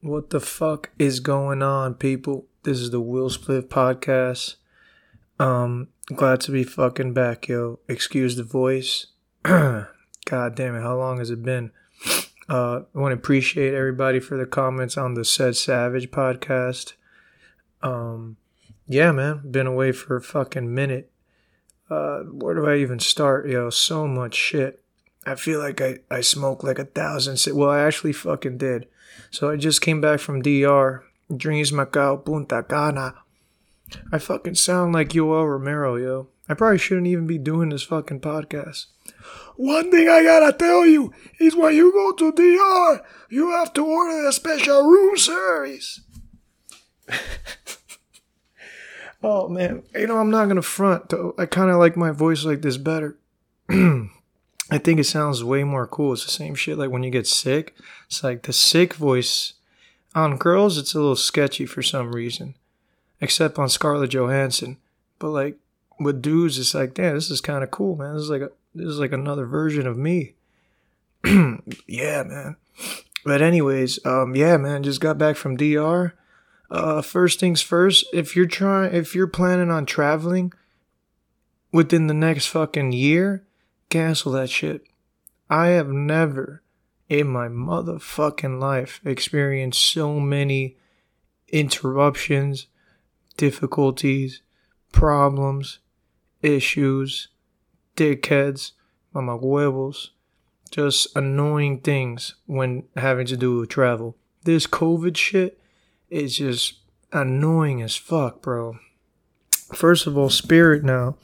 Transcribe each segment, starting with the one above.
What the fuck is going on, people? This is the Willspliff podcast. Um, glad to be fucking back, yo. Excuse the voice. God damn it, how long has it been? Uh, I want to appreciate everybody for the comments on the Said Savage podcast. Um, yeah, man, been away for a fucking minute. Uh, where do I even start, yo? So much shit. I feel like I, I smoked like a thousand. ci- Well, I actually fucking did. So I just came back from DR, Dreams Macao, Punta Cana. I fucking sound like Yoel Romero, yo. I probably shouldn't even be doing this fucking podcast. One thing I gotta tell you is when you go to DR, you have to order a special room service. oh man, you know I'm not gonna front. Though. I kind of like my voice like this better. I think it sounds way more cool. It's the same shit like when you get sick. It's like the sick voice on girls. It's a little sketchy for some reason, except on Scarlett Johansson. But like with dudes, it's like, damn, this is kind of cool, man. This is like a, this is like another version of me. yeah, man. But anyways, um, yeah, man, just got back from DR. Uh, first things first, if you're trying, if you're planning on traveling within the next fucking year, cancel that shit. I have never in my motherfucking life experienced so many interruptions, difficulties, problems, issues, dickheads, mama huevos, just annoying things when having to do with travel. This COVID shit is just annoying as fuck, bro. First of all, Spirit now.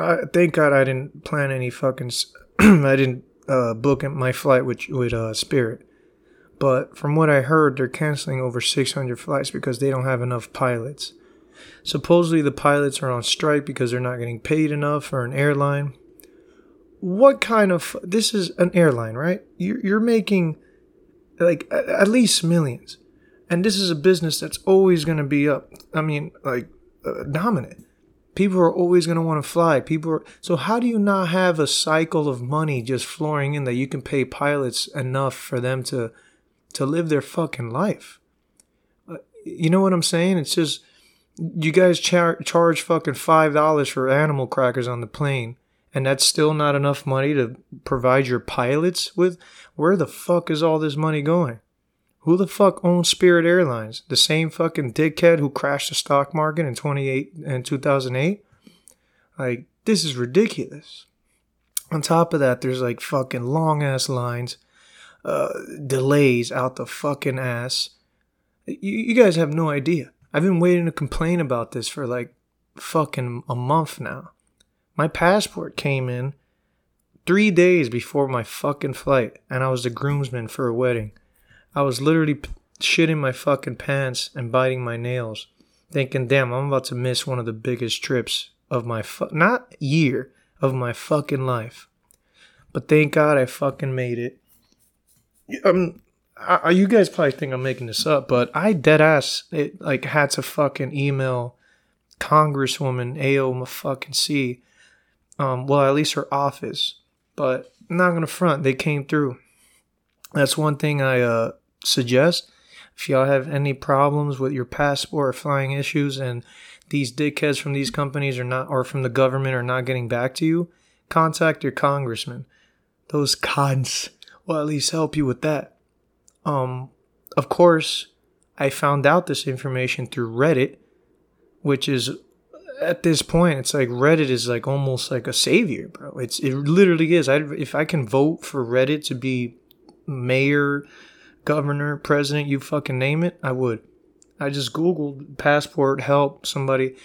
I thank God I didn't plan any fucking. I didn't uh, book my flight with with uh, Spirit. But from what I heard, they're canceling over 600 flights because they don't have enough pilots. Supposedly, the pilots are on strike because they're not getting paid enough for an airline. What kind of. This is an airline, right? You're, you're making like at least millions. And this is a business that's always going to be up. I mean, like, uh, dominant. People are always going to want to fly. People are. So, how do you not have a cycle of money just flowing in that you can pay pilots enough for them to to live their fucking life? Uh, You know what I'm saying? It's just you guys char- charge fucking five dollars for animal crackers on the plane, and that's still not enough money to provide your pilots with. Where the fuck is all this money going? Who the fuck owns Spirit Airlines? The same fucking dickhead who crashed the stock market in 28 and 2008? Like this is ridiculous. On top of that, there's like fucking long ass lines, uh, delays out the fucking ass. You, you guys have no idea. I've been waiting to complain about this for like fucking a month now. My passport came in three days before my fucking flight, and I was the groomsman for a wedding. I was literally p- shitting my fucking pants and biting my nails, thinking, damn, I'm about to miss one of the biggest trips of my fu- not year of my fucking life. But thank God I fucking made it. Um, I, you guys probably think I'm making this up, but I dead ass it like had to fucking email Congresswoman AO fucking C. Um, well, at least her office. But I'm not gonna front, they came through. That's one thing I uh, suggest. If y'all have any problems with your passport or flying issues, and these dickheads from these companies are not, or from the government are not getting back to you, contact your congressman. Those cons will at least help you with that. Um, of course, I found out this information through Reddit, which is at this point, it's like Reddit is like almost like a savior, bro. It's it literally is. I if I can vote for Reddit to be mayor, governor, president, you fucking name it, I would. I just googled passport help somebody,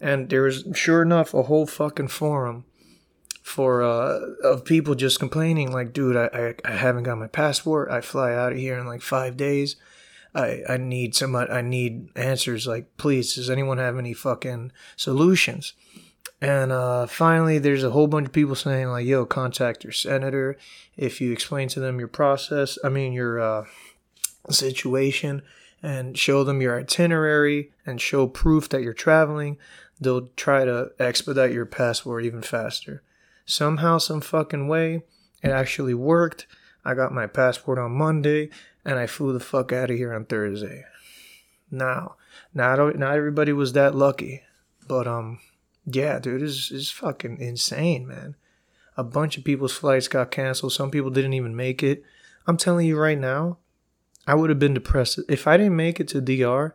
and there was sure enough a whole fucking forum for uh of people just complaining like, dude, I I, I haven't got my passport. I fly out of here in like five days. I, I need some I need answers like please does anyone have any fucking solutions and uh, finally there's a whole bunch of people saying like yo contact your senator. If you explain to them your process I mean your uh, situation and show them your itinerary and show proof that you're traveling they'll try to expedite your passport even faster. Somehow some fucking way it actually worked. I got my passport on Monday and I flew the fuck out of here on Thursday. Now, not not everybody was that lucky, but um, yeah, dude, it's it's fucking insane, man. A bunch of people's flights got canceled. Some people didn't even make it. I'm telling you right now, I would have been depressed if I didn't make it to DR.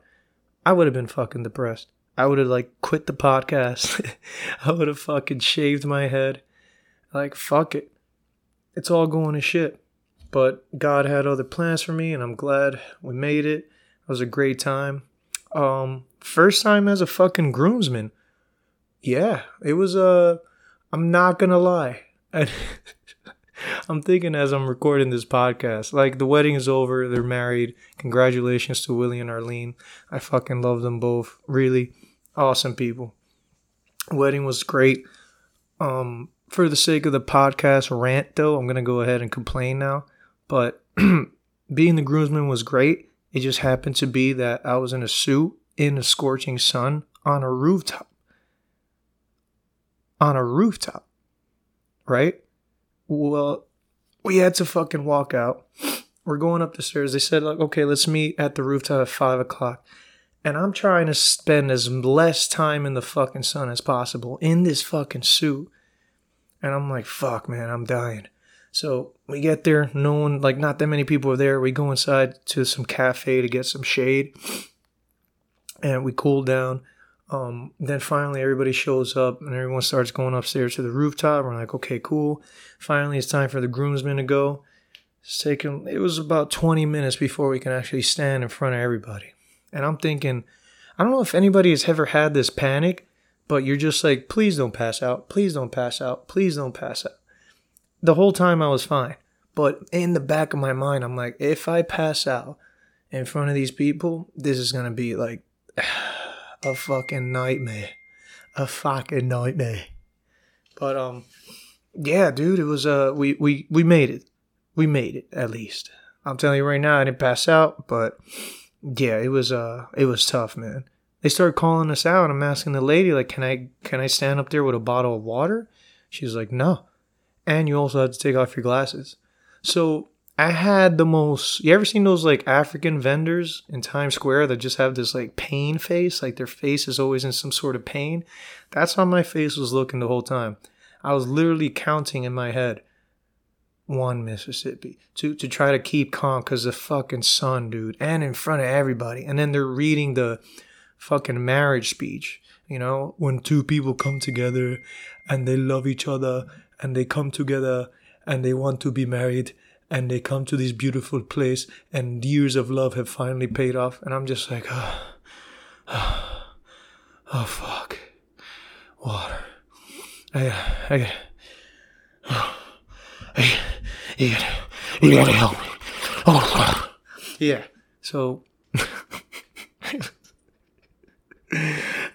I would have been fucking depressed. I would have like quit the podcast. I would have fucking shaved my head. Like fuck it. It's all going to shit. But God had other plans for me and I'm glad we made it. It was a great time. Um first time as a fucking groomsman. Yeah, it was a uh, I'm not to lie. and I'm thinking as I'm recording this podcast, like the wedding is over, they're married. Congratulations to Willie and Arlene. I fucking love them both. Really awesome people. Wedding was great. Um, for the sake of the podcast rant, though, I'm gonna go ahead and complain now. But being the groomsman was great. It just happened to be that I was in a suit in the scorching sun on a rooftop. On a rooftop, right? Well, we had to fucking walk out. We're going up the stairs. They said, like, okay, let's meet at the rooftop at five o'clock. And I'm trying to spend as less time in the fucking sun as possible in this fucking suit. And I'm like, fuck, man, I'm dying. So we get there, no one, like, not that many people are there. We go inside to some cafe to get some shade. And we cool down. Um, then finally, everybody shows up and everyone starts going upstairs to the rooftop. We're like, okay, cool. Finally, it's time for the groomsmen to go. It's taken, it was about 20 minutes before we can actually stand in front of everybody. And I'm thinking, I don't know if anybody has ever had this panic, but you're just like, please don't pass out. Please don't pass out. Please don't pass out. The whole time I was fine. But in the back of my mind, I'm like, if I pass out in front of these people, this is going to be like, a fucking nightmare. A fucking nightmare. But um yeah, dude, it was uh we we we made it. We made it at least. I'm telling you right now, I didn't pass out, but yeah, it was uh it was tough, man. They started calling us out. I'm asking the lady like, "Can I can I stand up there with a bottle of water?" She's like, "No." And you also have to take off your glasses. So I had the most. You ever seen those like African vendors in Times Square that just have this like pain face? Like their face is always in some sort of pain. That's how my face was looking the whole time. I was literally counting in my head. One Mississippi to to try to keep calm because the fucking sun, dude, and in front of everybody. And then they're reading the fucking marriage speech. You know, when two people come together and they love each other and they come together and they want to be married and they come to this beautiful place and years of love have finally paid off and i'm just like oh, oh, oh fuck. Water. I i oh, I, you gotta, you gotta help me. Oh yeah so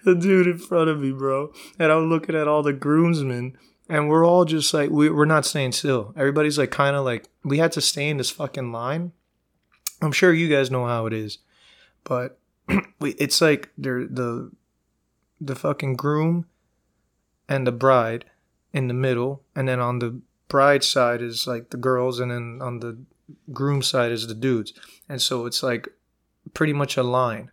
the dude in front of me bro and i'm looking at all the groomsmen and we're all just like we, we're not staying still. Everybody's like kind of like we had to stay in this fucking line. I'm sure you guys know how it is but we, it's like they're the the fucking groom and the bride in the middle and then on the bride side is like the girls and then on the groom side is the dudes. And so it's like pretty much a line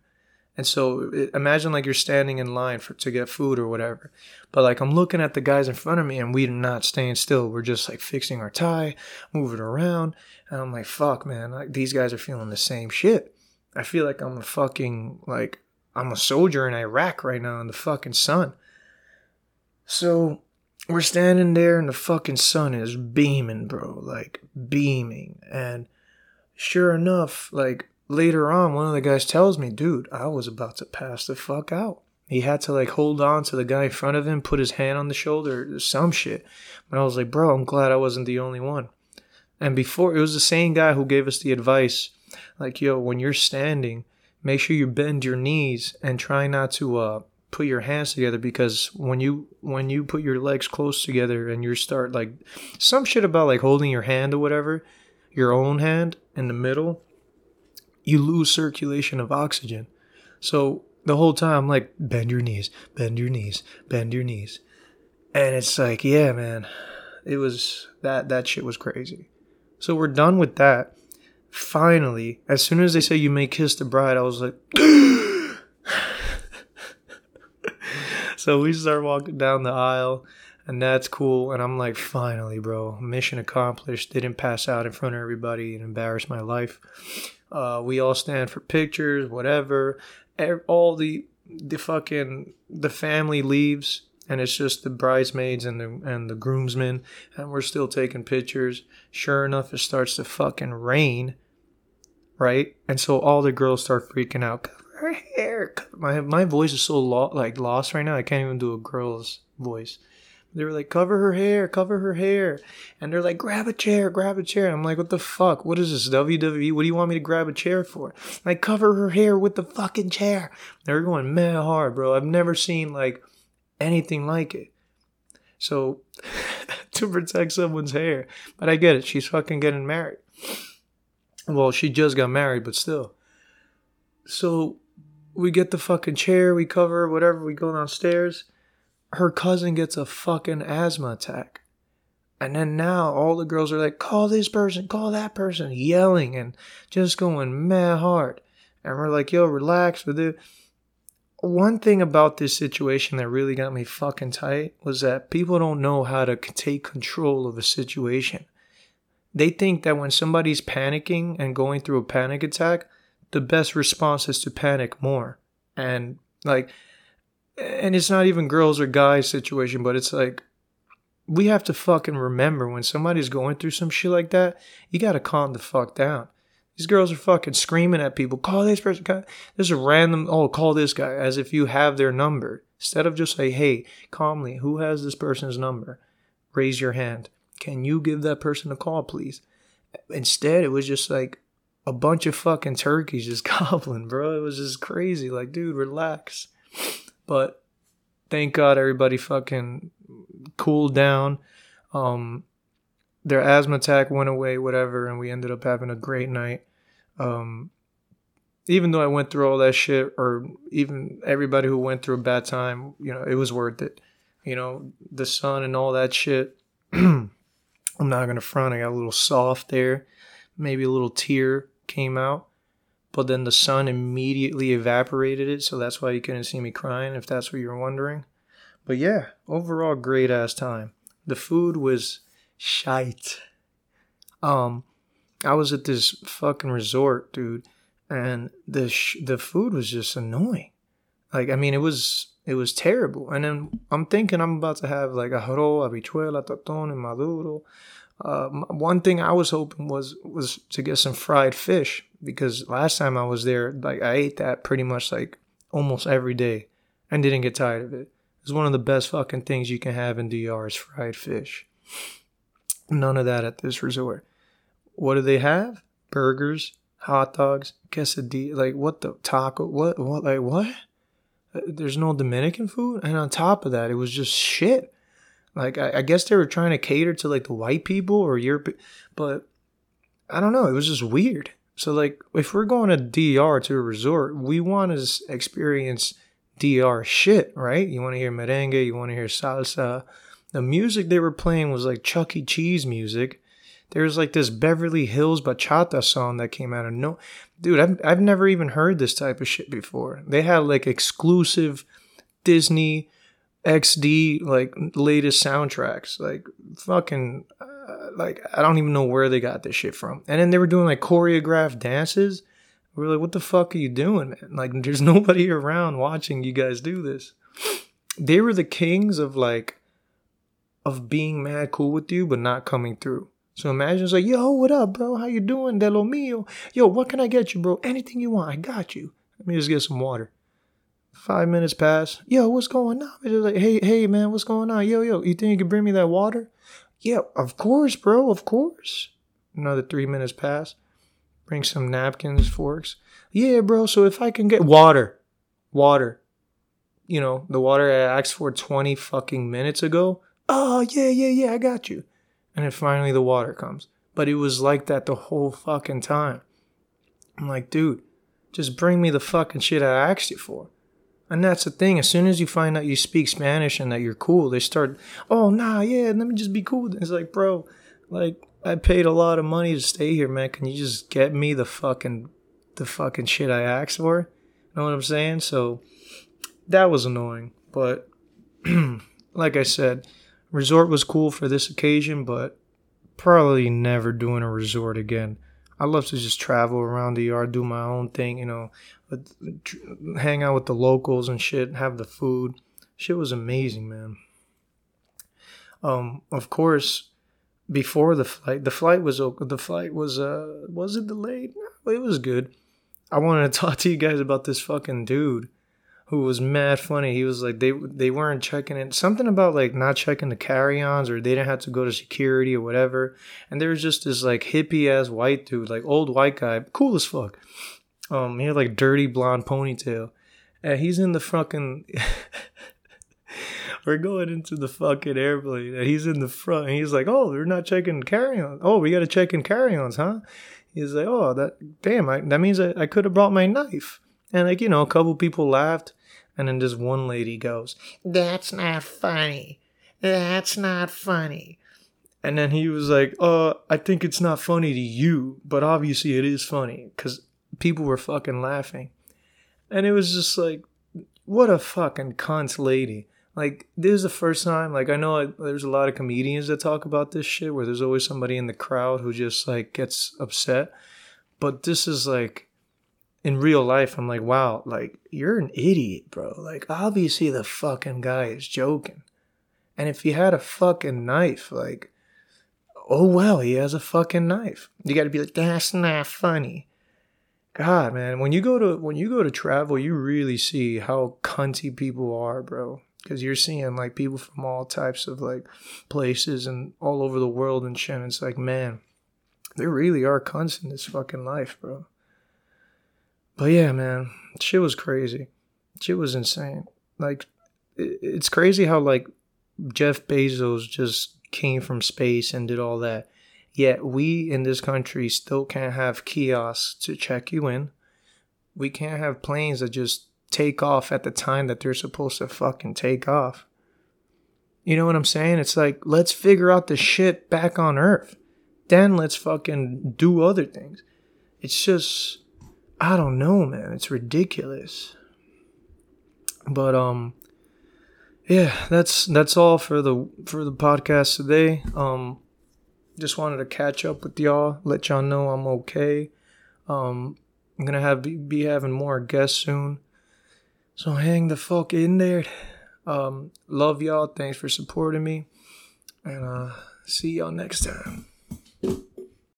and so imagine like you're standing in line for to get food or whatever. But like I'm looking at the guys in front of me and we're not staying still. We're just like fixing our tie, moving around. And I'm like, fuck, man, like these guys are feeling the same shit. I feel like I'm a fucking like I'm a soldier in Iraq right now in the fucking sun. So we're standing there and the fucking sun is beaming, bro, like beaming. And sure enough, like later on, one of the guys tells me, dude, I was about to pass the fuck out. He had to like hold on to the guy in front of him, put his hand on the shoulder, some shit. But I was like, bro, I'm glad I wasn't the only one. And before, it was the same guy who gave us the advice like, yo, when you're standing, make sure you bend your knees and try not to uh, put your hands together because when you when you put your legs close together and you start like some shit about like holding your hand or whatever your own hand in the middle you lose circulation of oxygen. So the whole time, like, bend your knees, bend your knees, bend your knees. And it's like, yeah, man, it was that, that shit was crazy. So we're done with that. finally, as soon as they say you may kiss the bride, I was like, so we start walking down the aisle, and that's cool. And I'm like, finally, bro, mission accomplished. Didn't pass out in front of everybody and embarrass my life. Uh, we all stand for pictures, whatever. All the the fucking the family leaves and it's just the bridesmaids and the and the groomsmen and we're still taking pictures. Sure enough it starts to fucking rain right? And so all the girls start freaking out. Cover her hair. My my voice is so lo- like lost right now. I can't even do a girl's voice they were like cover her hair cover her hair and they're like grab a chair grab a chair i'm like what the fuck what is this wwe what do you want me to grab a chair for like cover her hair with the fucking chair they're going mad hard bro i've never seen like anything like it. So to protect someone's hair. But I get it. She's fucking getting married. Well, she just got married, but still. So we get the fucking chair, we cover whatever, we go downstairs. Her cousin gets a fucking asthma attack. And then now all the girls are like, call this person, call that person, yelling and just going mad hard. And we're like, yo, relax with it one thing about this situation that really got me fucking tight was that people don't know how to take control of a situation. They think that when somebody's panicking and going through a panic attack, the best response is to panic more. And like, and it's not even girls or guys situation, but it's like, we have to fucking remember when somebody's going through some shit like that, you gotta calm the fuck down. These girls are fucking screaming at people. Call this person. Call. This is a random. Oh, call this guy as if you have their number instead of just say, "Hey, calmly, who has this person's number? Raise your hand. Can you give that person a call, please?" Instead, it was just like a bunch of fucking turkeys just gobbling, bro. It was just crazy. Like, dude, relax. But thank God everybody fucking cooled down. Um, their asthma attack went away, whatever, and we ended up having a great night. Um, even though I went through all that shit, or even everybody who went through a bad time, you know, it was worth it. You know, the sun and all that shit. I'm not gonna front. I got a little soft there. Maybe a little tear came out, but then the sun immediately evaporated it, so that's why you couldn't see me crying. If that's what you're wondering. But yeah, overall great ass time. The food was shite. Um, I was at this fucking resort, dude, and the sh- the food was just annoying. Like, I mean, it was it was terrible. And then I'm thinking I'm about to have like a arroz, habichuela, totón, and maduro. Uh, one thing I was hoping was was to get some fried fish because last time I was there, like I ate that pretty much like almost every day and didn't get tired of it. It's one of the best fucking things you can have in DR is fried fish. None of that at this resort. What do they have? Burgers, hot dogs, quesadilla. Like what the taco? What what like what? Uh, there's no Dominican food, and on top of that, it was just shit. Like I, I guess they were trying to cater to like the white people or Europe, but I don't know. It was just weird. So like, if we're going to DR to a resort, we want to experience DR shit, right? You want to hear merengue, you want to hear salsa, the music they were playing was like Chuck E. Cheese music. There's like this Beverly Hills bachata song that came out of no, dude. I've I've never even heard this type of shit before. They had like exclusive Disney XD like latest soundtracks, like fucking, uh, like I don't even know where they got this shit from. And then they were doing like choreographed dances. We are like, what the fuck are you doing, man? Like, there's nobody around watching you guys do this. They were the kings of like of being mad cool with you but not coming through. So imagine it's like, yo, what up, bro? How you doing? De lo mío. Yo, what can I get you, bro? Anything you want, I got you. Let me just get some water. Five minutes pass. Yo, what's going on? It's like, hey, hey, man, what's going on? Yo, yo, you think you can bring me that water? Yeah, of course, bro, of course. Another three minutes pass. Bring some napkins, forks. Yeah, bro, so if I can get water, water. You know, the water I asked for 20 fucking minutes ago oh, yeah, yeah, yeah, I got you. And then finally the water comes. But it was like that the whole fucking time. I'm like, dude, just bring me the fucking shit I asked you for. And that's the thing. As soon as you find out you speak Spanish and that you're cool, they start, oh, nah, yeah, let me just be cool. It's like, bro, like, I paid a lot of money to stay here, man. Can you just get me the fucking the fucking shit I asked for? You know what I'm saying? So that was annoying. But like I said, resort was cool for this occasion, but probably never doing a resort again. I love to just travel around the yard, do my own thing, you know, hang out with the locals and shit, have the food. Shit was amazing, man. Um, of course, before the flight, the flight was the flight was uh was it delayed? It was good. I wanted to talk to you guys about this fucking dude who was mad funny. He was like they they weren't checking it. Something about like not checking the carry-ons or they didn't have to go to security or whatever. And there was just this like hippie ass white dude, like old white guy, cool as fuck. Um, he had like dirty blonde ponytail. And he's in the fucking we're going into the fucking airplane and he's in the front and he's like, Oh, they're not checking carry-ons. Oh, we gotta check in carry-ons, huh? He's like, Oh, that damn, I, that means I, I could have brought my knife. And like, you know, a couple people laughed, and then this one lady goes, That's not funny. That's not funny. And then he was like, Uh, I think it's not funny to you, but obviously it is funny. Cause people were fucking laughing. And it was just like, what a fucking cunt lady. Like, this is the first time, like, I know I, there's a lot of comedians that talk about this shit where there's always somebody in the crowd who just, like, gets upset. But this is, like, in real life, I'm like, wow, like, you're an idiot, bro. Like, obviously the fucking guy is joking. And if he had a fucking knife, like, oh well, he has a fucking knife. You gotta be like, that's not funny. God, man, when you go to when you go to travel, you really see how cunty people are, bro because you're seeing like people from all types of like places and all over the world and shit. And it's like, man, there really are cunts in this fucking life, bro. But yeah, man, shit was crazy. Shit was insane. Like, it's crazy how like Jeff Bezos just came from space and did all that. Yet we in this country still can't have kiosks to check you in. We can't have planes that just take off at the time that they're supposed to fucking take off. You know what I'm saying? It's like, let's figure out the shit back on Earth. Then let's fucking do other things. It's just, I don't know, man. It's ridiculous. But, um, yeah, that's that's all for the for the podcast today. Um, just wanted to catch up with y'all, let y'all know I'm okay. Um, I'm gonna have be having more guests soon. So hang the fuck in there. Um, love y'all. Thanks for supporting me. And uh, see y'all next time.